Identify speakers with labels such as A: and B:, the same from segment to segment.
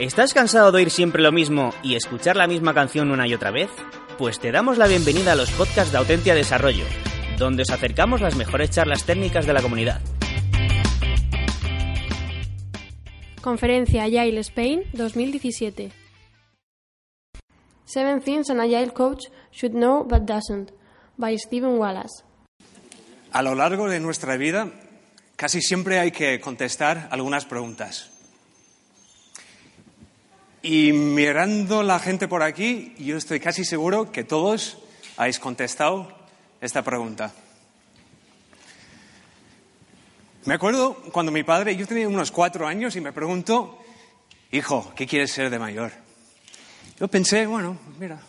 A: ¿Estás cansado de oír siempre lo mismo y escuchar la misma canción una y otra vez? Pues te damos la bienvenida a los podcasts de Autentia Desarrollo, donde os acercamos las mejores charlas técnicas de la comunidad.
B: Conferencia Agile Spain 2017. Seven Things an Agile Coach Should Know But Doesn't, by Stephen Wallace.
C: A lo largo de nuestra vida, casi siempre hay que contestar algunas preguntas. Y mirando la gente por aquí, yo estoy casi seguro que todos habéis contestado esta pregunta. Me acuerdo cuando mi padre, yo tenía unos cuatro años y me preguntó, hijo, ¿qué quieres ser de mayor? Yo pensé, bueno, mira,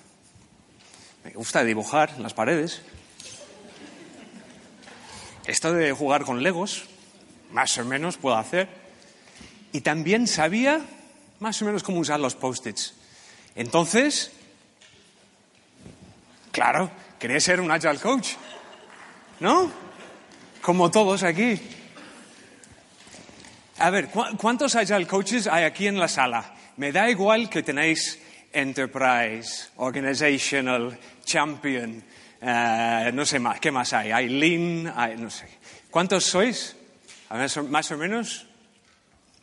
C: me gusta dibujar en las paredes. Esto de jugar con legos, más o menos puedo hacer. Y también sabía más o menos cómo usar los post-its. Entonces, claro, quería ser un agile coach, ¿no? Como todos aquí. A ver, ¿cuántos agile coaches hay aquí en la sala? Me da igual que tenéis Enterprise, Organizational, Champion, eh, no sé más, ¿qué más hay? Hay Lean, no sé. ¿Cuántos sois? ¿Más o menos?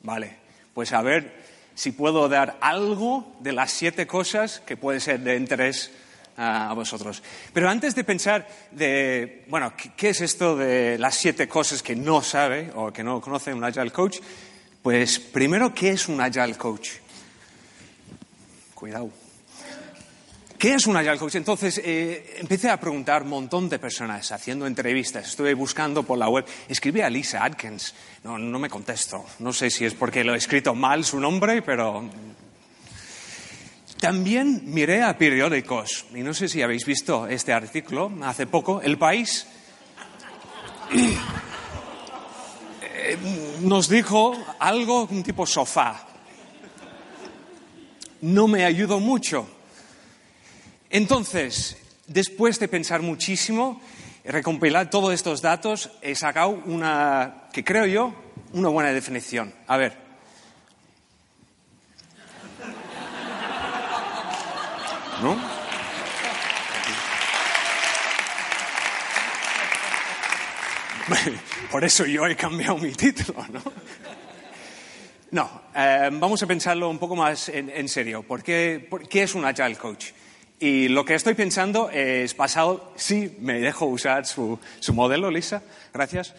C: Vale, pues a ver si puedo dar algo de las siete cosas que puede ser de interés a vosotros. Pero antes de pensar de, bueno, ¿qué es esto de las siete cosas que no sabe o que no conoce un Agile Coach? Pues primero, ¿qué es un Agile Coach? Cuidado. ¿Qué es un Agile Coach? Entonces, eh, empecé a preguntar un montón de personas, haciendo entrevistas. Estuve buscando por la web. Escribí a Lisa Atkins. No, no me contesto. No sé si es porque lo he escrito mal su nombre, pero... También miré a periódicos. Y no sé si habéis visto este artículo hace poco. El País eh, nos dijo algo, un tipo sofá. No me ayudó mucho entonces, después de pensar muchísimo, recompilar todos estos datos, he sacado una, que creo yo, una buena definición. A ver. ¿No? Por eso yo he cambiado mi título, ¿no? No, eh, vamos a pensarlo un poco más en, serio. ¿Por qué, ¿Por qué es un Agile Coach? Y lo que estoy pensando es pasado, sí, me dejo usar su, modelo, Lisa, gracias.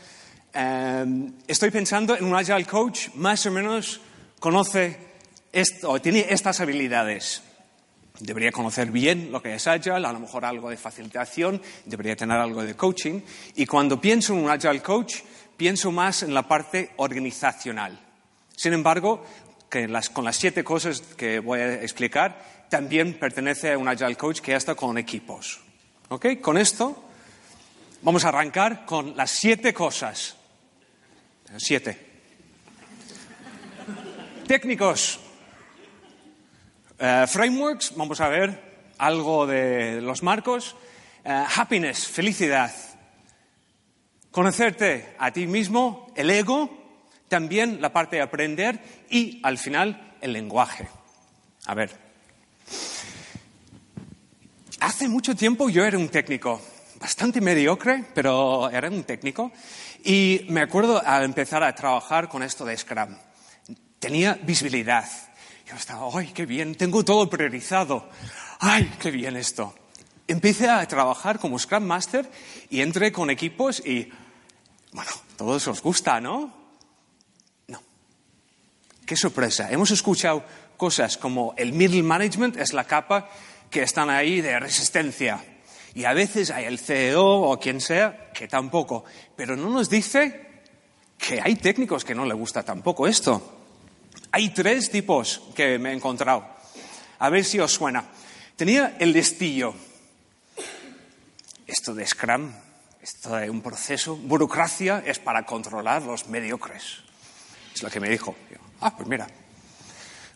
C: Em, estoy pensando en un Agile Coach, más o menos conoce esto, tiene estas habilidades. Debería conocer bien lo que es Agile, a lo mejor algo de facilitación, debería tener algo de coaching. Y cuando pienso en un Agile Coach, pienso más en la parte organizacional. Sin embargo, con las siete cosas que voy a explicar, también pertenece a un Agile Coach que está con equipos. ¿Ok? Con esto vamos a arrancar con las siete cosas. Siete. Técnicos. Eh, frameworks, vamos a ver algo de los marcos. Eh, happiness, felicidad. Conocerte a ti mismo, el ego, también la parte de aprender y, al final, el lenguaje. A ver, Hace mucho tiempo yo era un técnico, bastante mediocre, pero era un técnico. Y me acuerdo al empezar a trabajar con esto de Scrum. Tenía visibilidad. Yo estaba, ¡ay, qué bien! Tengo todo priorizado. ¡Ay, qué bien esto! Empecé a trabajar como Scrum Master y entré con equipos y, bueno, todos os gusta, ¿no? No. Qué sorpresa. Hemos escuchado cosas como el middle management es la capa que están ahí de resistencia. Y a veces hay el CEO o quien sea que tampoco. Pero no nos dice que hay técnicos que no le gusta tampoco esto. Hay tres tipos que me he encontrado. A ver si os suena. Tenía el destillo. Esto de Scrum, esto de un proceso, burocracia es para controlar los mediocres. Es lo que me dijo. Ah, pues mira,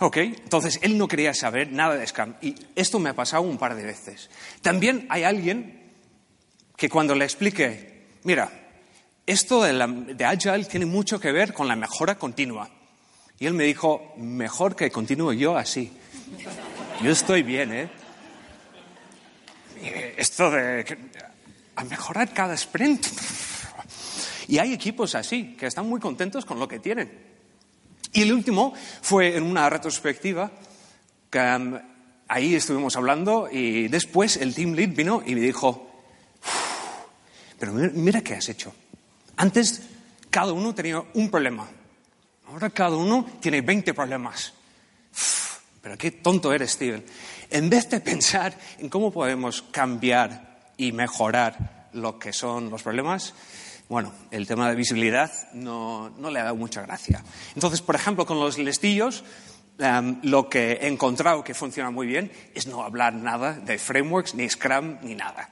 C: Ok, entonces él no quería saber nada de Scrum. Y esto me ha pasado un par de veces. También hay alguien que cuando le explique, mira, esto de, Agile tiene mucho que ver con la mejora continua. Y él me dijo, mejor que continúe yo así. Yo estoy bien, ¿eh? Esto de a mejorar cada sprint. Y hay equipos así, que están muy contentos con lo que tienen. Y el último fue en una retrospectiva, que um, ahí estuvimos hablando y después el team lead vino y me dijo, pero mira qué has hecho. Antes cada uno tenía un problema. Ahora cada uno tiene 20 problemas. Pero qué tonto eres, Steven. En vez de pensar en cómo podemos cambiar y mejorar lo que son los problemas, bueno, el tema de visibilidad no, le ha dado mucha gracia. Entonces, por ejemplo, con los listillos, em, lo que he encontrado que funciona muy bien es no hablar nada de frameworks, ni Scrum, ni nada.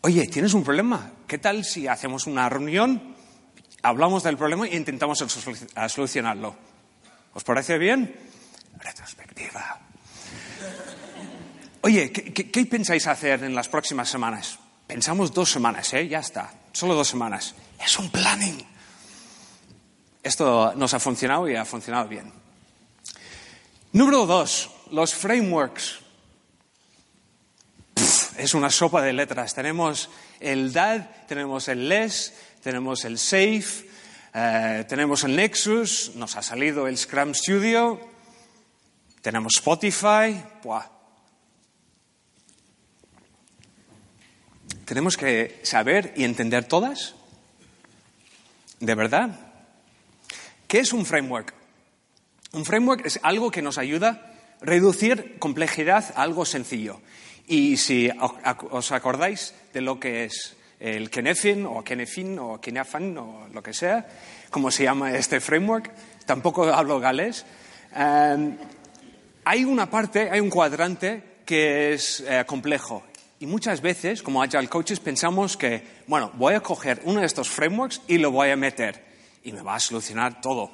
C: Oye, ¿tienes un problema? ¿Qué tal si hacemos una reunión, hablamos del problema e intentamos solucionarlo? ¿Os parece bien? Retrospectiva. Oye, ¿qué, pensáis hacer en las próximas semanas? Pensamos dos semanas, ¿eh? Ya está. Solo dos semanas. Es un planning. Esto nos ha funcionado y ha funcionado bien. Número dos, los frameworks. es una sopa de letras. Tenemos el DAD, tenemos el LES, tenemos el SAFE, eh, tenemos el Nexus, nos ha salido el Scrum Studio, tenemos Spotify. ¿Tenemos que saber y entender todas? ¿De verdad? ¿Qué es un framework? Un framework es algo que nos ayuda a reducir complejidad a algo sencillo. Y si os acordáis de lo que es el Kenefin o Kenefin o Kinefan o lo que sea, como se llama este framework, tampoco hablo galés, em, hay una parte, hay un cuadrante que es eh, complejo. Y muchas veces, como Agile Coaches, pensamos que, bueno, voy a coger uno de estos frameworks y lo voy a meter y me va a solucionar todo.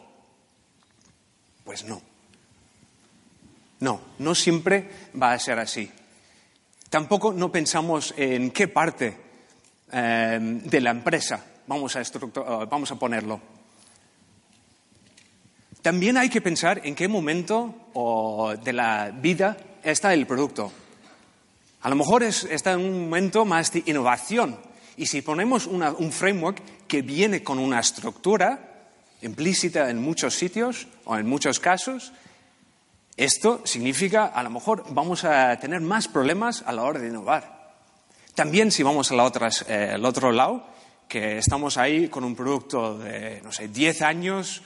C: Pues no. No, no siempre va a ser así. Tampoco no pensamos en qué parte Em, de la empresa, vamos a, eh, vamos a ponerlo. También hay que pensar en qué momento de la vida está el producto. A lo mejor está en un momento más de innovación. Y si ponemos un framework que viene con una estructura implícita en muchos sitios o en muchos casos, esto significa a lo mejor vamos a tener más problemas a la hora de innovar. También si vamos al eh, otro lado, que estamos ahí con un producto de, no sé, 10 años,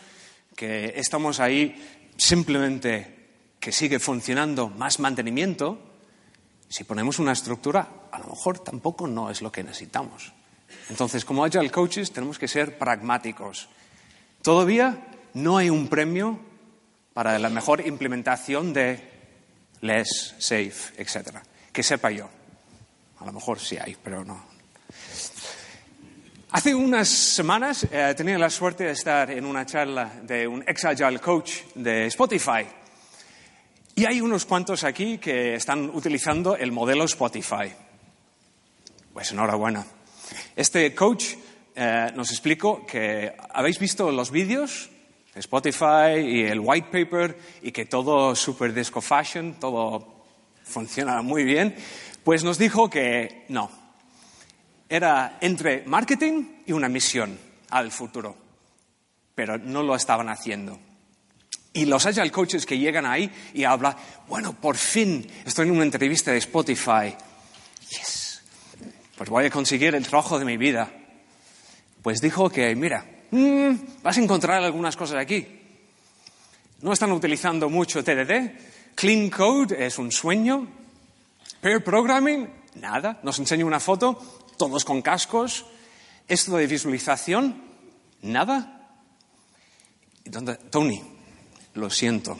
C: que estamos ahí simplemente que sigue funcionando más mantenimiento, si ponemos una estructura, a lo mejor tampoco no es lo que necesitamos. Entonces, como Agile Coaches, tenemos que ser pragmáticos. Todavía no hay un premio para la mejor implementación de less, safe, etc. Que sepa yo. A lo mejor sí hay, pero no. Hace unas semanas eh, tenía la suerte de estar en una charla de un ex Agile coach de Spotify. Y hay unos cuantos aquí que están utilizando el modelo Spotify. Pues enhorabuena. Este coach eh, nos explicó que habéis visto los vídeos de Spotify y el white paper y que todo super disco fashion, todo funciona muy bien. Pues nos dijo que no. Era entre marketing y una misión al futuro. Pero no lo estaban haciendo. Y los agile coaches que llegan ahí y hablan, bueno, por fin estoy en una entrevista de Spotify. Yes. Pues voy a conseguir el trabajo de mi vida. Pues dijo que, mira, mm, vas a encontrar algunas cosas aquí. No están utilizando mucho TDD. Clean Code es un sueño. Pair programming, nada. Nos enseña una foto, todos con cascos. Esto de visualización, nada. Tony, lo siento.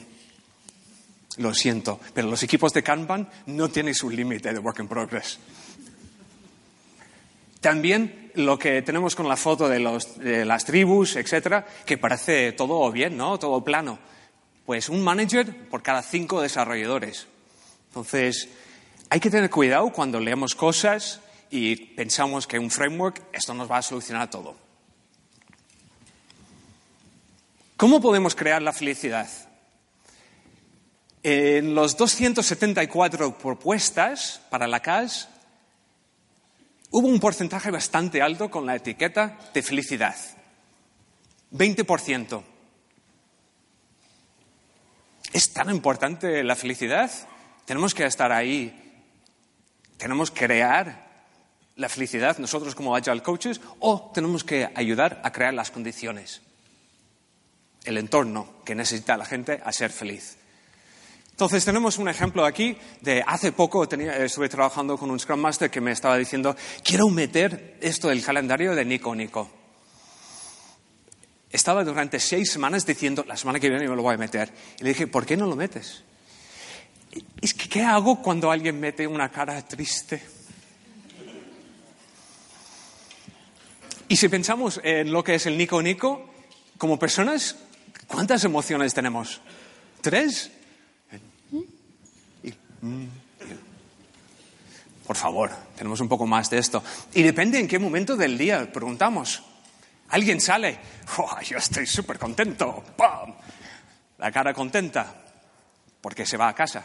C: Lo siento, pero los equipos de Kanban no tienen su límite de work in progress. También lo que tenemos con la foto de, de las tribus, etcétera, que parece todo bien, ¿no? Todo plano. Pues un manager por cada cinco desarrolladores. Entonces, hay que tener cuidado cuando leemos cosas y pensamos que un framework, esto nos va a solucionar todo. ¿Cómo podemos crear la felicidad? En los 274 propuestas para la CAS hubo un porcentaje bastante alto con la etiqueta de felicidad. 20%. ¿Es tan importante la felicidad? Tenemos que estar ahí. Tenemos que crear la felicidad nosotros como Agile Coaches o tenemos que ayudar a crear las condiciones, el entorno que necesita la gente a ser feliz. Entonces tenemos un ejemplo aquí de hace poco estuve trabajando con un Scrum Master que me estaba diciendo, quiero meter esto del calendario de Nico Nico. Estaba durante seis semanas diciendo, la semana que viene me lo voy a meter. Y le dije, ¿por qué no lo metes? Es que, ¿qué hago cuando alguien mete una cara triste? Y si pensamos en lo que es el Nico Nico, como personas, ¿cuántas emociones tenemos? ¿Tres? Por favor, tenemos un poco más de esto. Y depende en qué momento del día preguntamos. Alguien sale, oh, yo estoy súper contento, ¡pam! La cara contenta, porque se va a casa.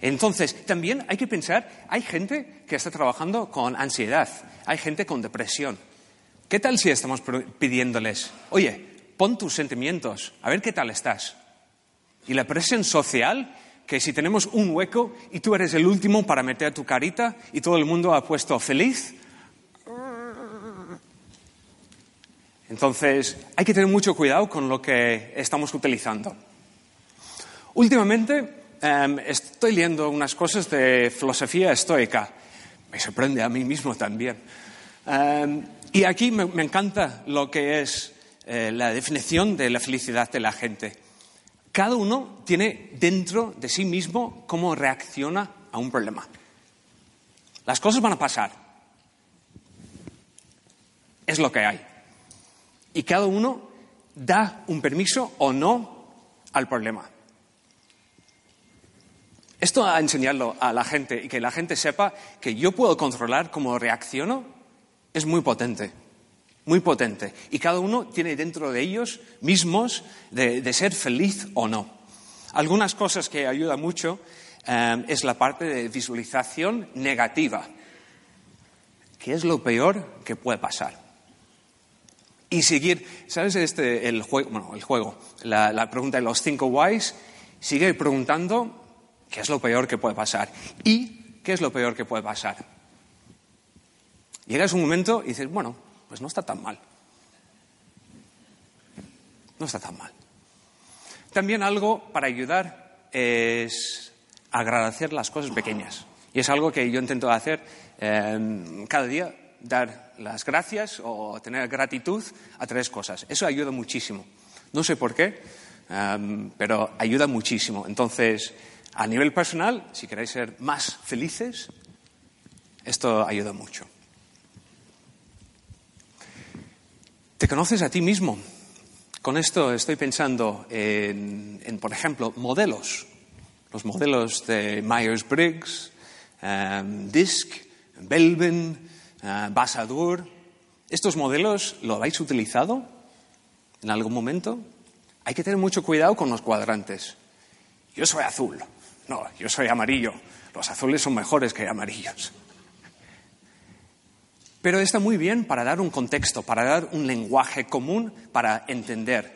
C: Entonces, también hay que pensar, hay gente que está trabajando con ansiedad, hay gente con depresión. ¿Qué tal si estamos pidiéndoles, oye, pon tus sentimientos, a ver qué tal estás? Y la presión social, que si tenemos un hueco y tú eres el último para meter tu carita y todo el mundo ha puesto feliz, entonces hay que tener mucho cuidado con lo que estamos utilizando. Últimamente Em, estoy leyendo unas cosas de filosofía estoica. Me sorprende a mí mismo también. Em, y aquí me, encanta lo que es eh, la definición de la felicidad de la gente. Cada uno tiene dentro de sí mismo cómo reacciona a un problema. Las cosas van a pasar. Es lo que hay. Y cada uno da un permiso o no al problema. Esto a enseñarlo a la gente y que la gente sepa que yo puedo controlar cómo reacciono es muy potente, muy potente. Y cada uno tiene dentro de ellos mismos de, ser feliz o no. Algunas cosas que ayudan mucho eh, es la parte de visualización negativa. ¿Qué es lo peor que puede pasar? Y seguir, ¿sabes? Este, el juego, bueno, el juego, la, la pregunta de los cinco whys, sigue preguntando ¿Qué es lo peor que puede pasar? ¿Y qué es lo peor que puede pasar? Llegas un momento y dices, bueno, pues no está tan mal. No está tan mal. También algo para ayudar es agradecer las cosas pequeñas. Y es algo que yo intento hacer em, cada día, dar las gracias o tener gratitud a tres cosas. Eso ayuda muchísimo. No sé por qué, em, pero ayuda muchísimo. Entonces, a nivel personal, si queréis ser más felices, esto ayuda mucho. ¿Te conoces a ti mismo? Con esto estoy pensando en, por ejemplo, modelos. Los modelos de Myers-Briggs, um, DISC, Belbin, uh, Basadur. ¿Estos modelos lo habéis utilizado en algún momento? Hay que tener mucho cuidado con los cuadrantes. Yo soy azul. No, yo soy amarillo. Los azules son mejores que amarillos. Pero está muy bien para dar un contexto, para dar un lenguaje común, para entender.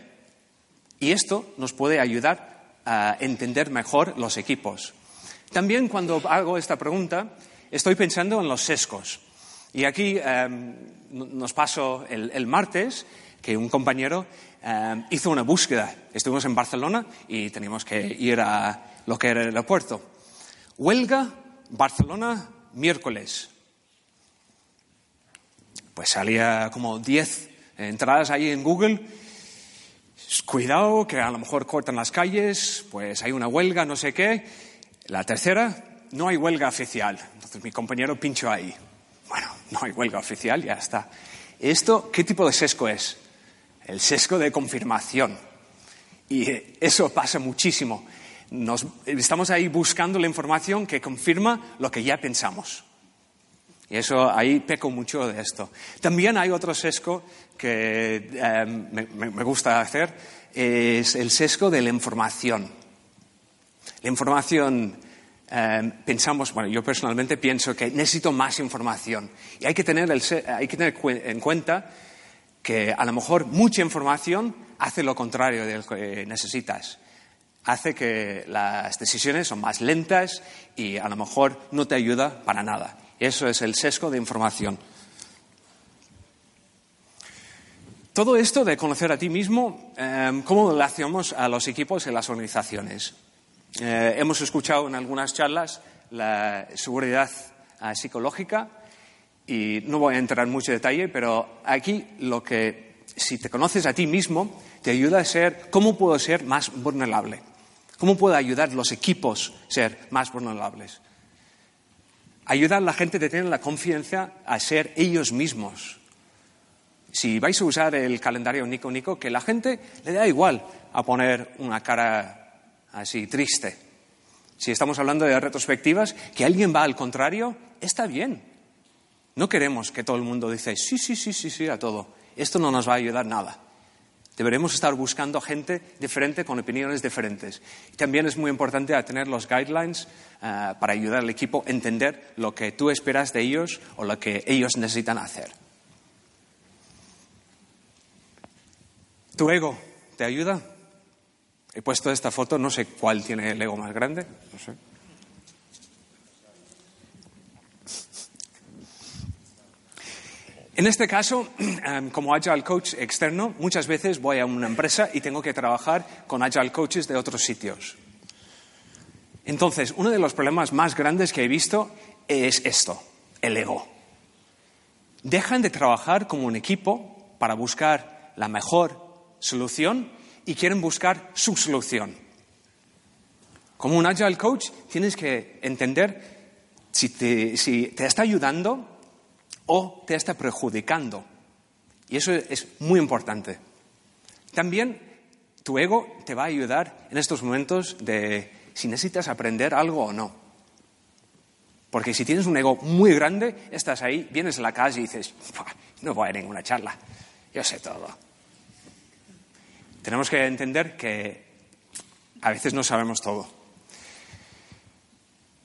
C: Y esto nos puede ayudar a entender mejor los equipos. También cuando hago esta pregunta, estoy pensando en los sesgos. Y aquí em, nos pasó el, martes que un compañero em, hizo una búsqueda. Estuvimos en Barcelona y teníamos que ir a, lo que era el aeropuerto. Huelga, Barcelona, miércoles. Pues salía como 10 entradas ahí en Google. Cuidado, que a lo mejor cortan las calles, pues hay una huelga, no sé qué. La tercera, no hay huelga oficial. Entonces mi compañero pinchó ahí. Bueno, no hay huelga oficial, ya está. ¿Esto qué tipo de sesgo es? El sesgo de confirmación. Y eso pasa muchísimo estamos ahí buscando la información que confirma lo que ya pensamos. Y eso ahí peco mucho de esto. También hay otro sesgo que eh, me, gusta hacer, es el sesgo de la información. La información eh, pensamos, bueno, yo personalmente pienso que necesito más información. Y hay que, tener hay que tener en cuenta que a lo mejor mucha información hace lo contrario de lo que necesitas. Hace que las decisiones son más lentas y a lo mejor no te ayuda para nada. Eso es el sesgo de información. Todo esto de conocer a ti mismo, eh, ¿cómo lo hacemos a los equipos y las organizaciones? Eh, hemos escuchado en algunas charlas la seguridad eh, psicológica y no voy a entrar en mucho detalle, pero aquí lo que, si te conoces a ti mismo, te ayuda a ser, ¿cómo puedo ser más vulnerable? ¿Cómo puedo ayudar a los equipos a ser más vulnerables? Ayudar a la gente a tener la confianza a ser ellos mismos. Si vais a usar el calendario Nico Nico, que la gente le da igual a poner una cara así triste. Si estamos hablando de retrospectivas, que alguien va al contrario, está bien. No queremos que todo el mundo dice sí, sí, sí, sí, sí a todo. Esto no nos va a ayudar nada. Deberemos estar buscando gente diferente con opiniones diferentes. También es muy importante tener los guidelines eh, para ayudar al equipo a entender lo que tú esperas de ellos o lo que ellos necesitan hacer. ¿Tu ego te ayuda? He puesto esta foto, no sé cuál tiene el ego más grande, no sé. En este caso, em, como Agile Coach externo, muchas veces voy a una empresa y tengo que trabajar con Agile Coaches de otros sitios. Entonces, uno de los problemas más grandes que he visto es esto, el ego. Dejan de trabajar como un equipo para buscar la mejor solución y quieren buscar su solución. Como un Agile Coach tienes que entender si te, si te está ayudando o te está perjudicando. Y eso es muy importante. También tu ego te va a ayudar en estos momentos de si necesitas aprender algo o no. Porque si tienes un ego muy grande, estás ahí, vienes a la calle y dices, no voy a ninguna charla, yo sé todo. Tenemos que entender que a veces no sabemos todo.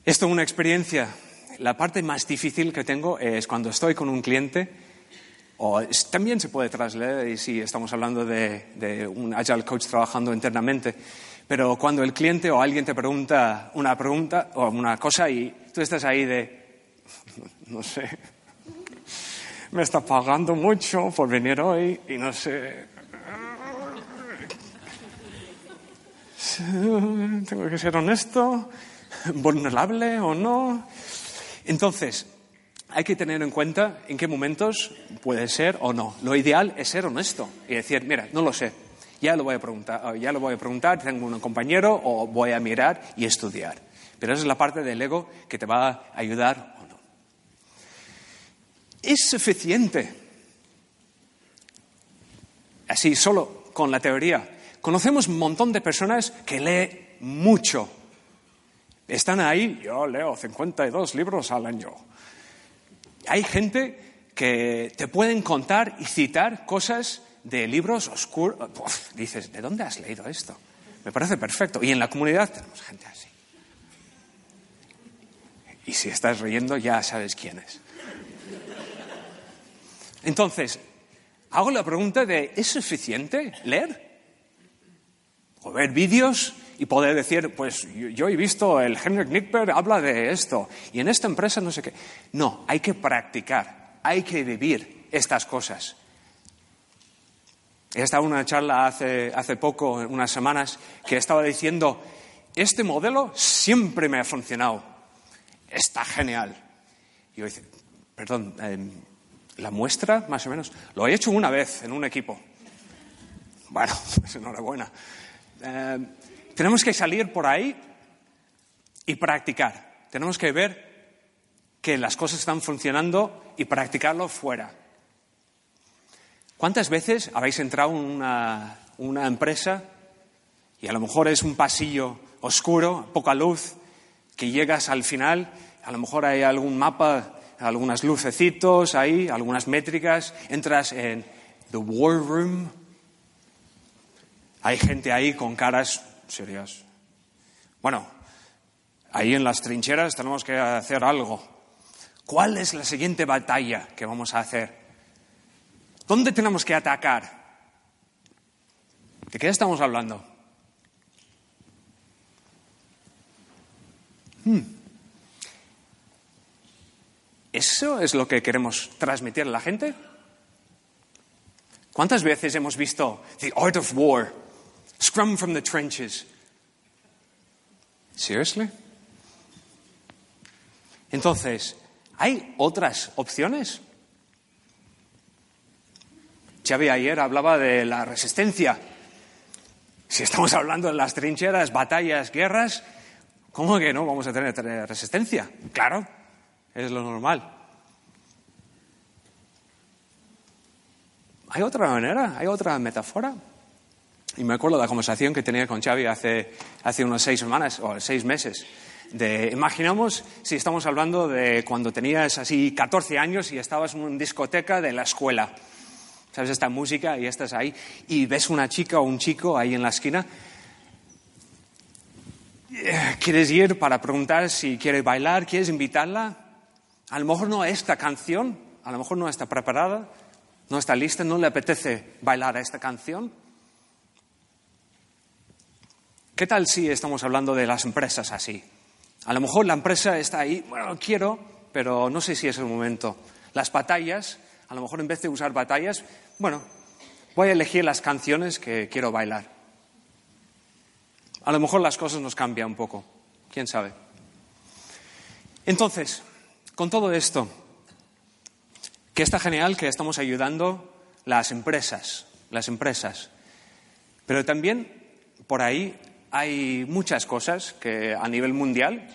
C: Esto es una experiencia. La parte más difícil que tengo es cuando estoy con un cliente, o también se puede trasladar, si estamos hablando de, un agile coach trabajando internamente, pero cuando el cliente o alguien te pregunta una pregunta o una cosa y tú estás ahí de, no sé, me está pagando mucho por venir hoy y no sé, tengo que ser honesto, vulnerable o no. Entonces, hay que tener en cuenta en qué momentos puede ser o no. Lo ideal es ser honesto y decir, mira, no lo sé, ya lo voy a preguntar, ya lo voy a preguntar, tengo un compañero o voy a mirar y estudiar. Pero esa es la parte del ego que te va a ayudar o no. Es suficiente. Así, solo con la teoría, Conocemos un montón de personas que leen mucho. Están ahí, yo leo 52 libros al año. Hay gente que te pueden contar y citar cosas de libros oscuros. dices, ¿de dónde has leído esto? Me parece perfecto. Y en la comunidad tenemos gente así. Y si estás riendo ya sabes quién es. Entonces, hago la pregunta de, ¿es suficiente leer? o ver vídeos y poder decir, pues yo, he visto, el Henrik Nickberg habla de esto, y en esta empresa no sé qué. No, hay que practicar, hay que vivir estas cosas. He estado en una charla hace, hace poco, unas semanas, que estaba diciendo, este modelo siempre me ha funcionado, está genial. Y yo dice, perdón, em, la muestra, más o menos, lo he hecho una vez en un equipo. Bueno, pues enhorabuena. Eh, tenemos que salir por ahí y practicar. Tenemos que ver que las cosas están funcionando y practicarlo fuera. ¿Cuántas veces habéis entrado en una, una empresa y a lo mejor es un pasillo oscuro, poca luz, que llegas al final, a lo mejor hay algún mapa algunas lucecitos ahí, algunas métricas, entras en the war room, hay gente ahí con caras serias. Bueno, ahí en las trincheras tenemos que hacer algo. ¿Cuál es la siguiente batalla que vamos a hacer? ¿Dónde tenemos que atacar? ¿De qué estamos hablando? Hmm. ¿Eso es lo que queremos transmitir a la gente? ¿Cuántas veces hemos visto The Art of War, Scrum from the Trenches? Seriously? Entonces, ¿hay otras opciones? Xavi ayer hablaba de la resistencia. Si estamos hablando de las trincheras, batallas, guerras, ¿cómo que no vamos a tener resistencia? Claro, es lo normal. ¿Hay otra manera? ¿Hay otra metáfora? Y me acuerdo de la conversación que tenía con Xavi hace, hace unos seis semanas o seis meses. De, imaginamos si estamos hablando de cuando tenías así 14 años y estabas en una discoteca de la escuela. ¿Sabes esta música? Y estás ahí y ves una chica o un chico ahí en la esquina. Eh, ¿Quieres ir para preguntar si quiere bailar? ¿Quieres invitarla? A lo mejor no esta canción, a lo mejor no está preparada, no está lista, no le apetece bailar a esta canción. ¿Qué tal si estamos hablando de las empresas así? A lo mejor la empresa está ahí, bueno, quiero, pero no sé si es el momento. Las batallas, a lo mejor en vez de usar batallas, bueno, voy a elegir las canciones que quiero bailar. A lo mejor las cosas nos cambian un poco, quién sabe. Entonces, con todo esto, que está genial que estamos ayudando las empresas, las empresas, pero también por ahí hay muchas cosas que a nivel mundial,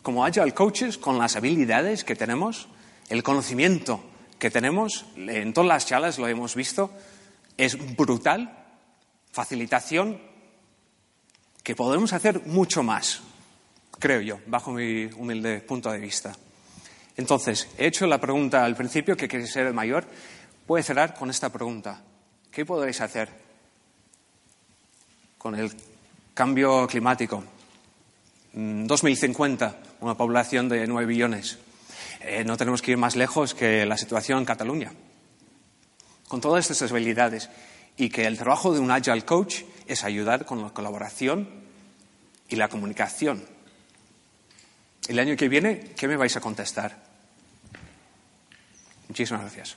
C: como Agile Coaches, con las habilidades que tenemos, el conocimiento que tenemos, en todas las charlas lo hemos visto, es brutal, facilitación, que podemos hacer mucho más, creo yo, bajo mi humilde punto de vista. Entonces, he hecho la pregunta al principio, que quiere ser el mayor, puede cerrar con esta pregunta. ¿Qué podréis hacer con el cambio climático? 2050, mm, una población de 9 billones. Eh, no tenemos que ir más lejos que la situación en Cataluña. Con todas estas habilidades y que el trabajo de un Agile Coach es ayudar con la colaboración y la comunicación. El año que viene, ¿qué me vais a contestar? Muchísimas gracias.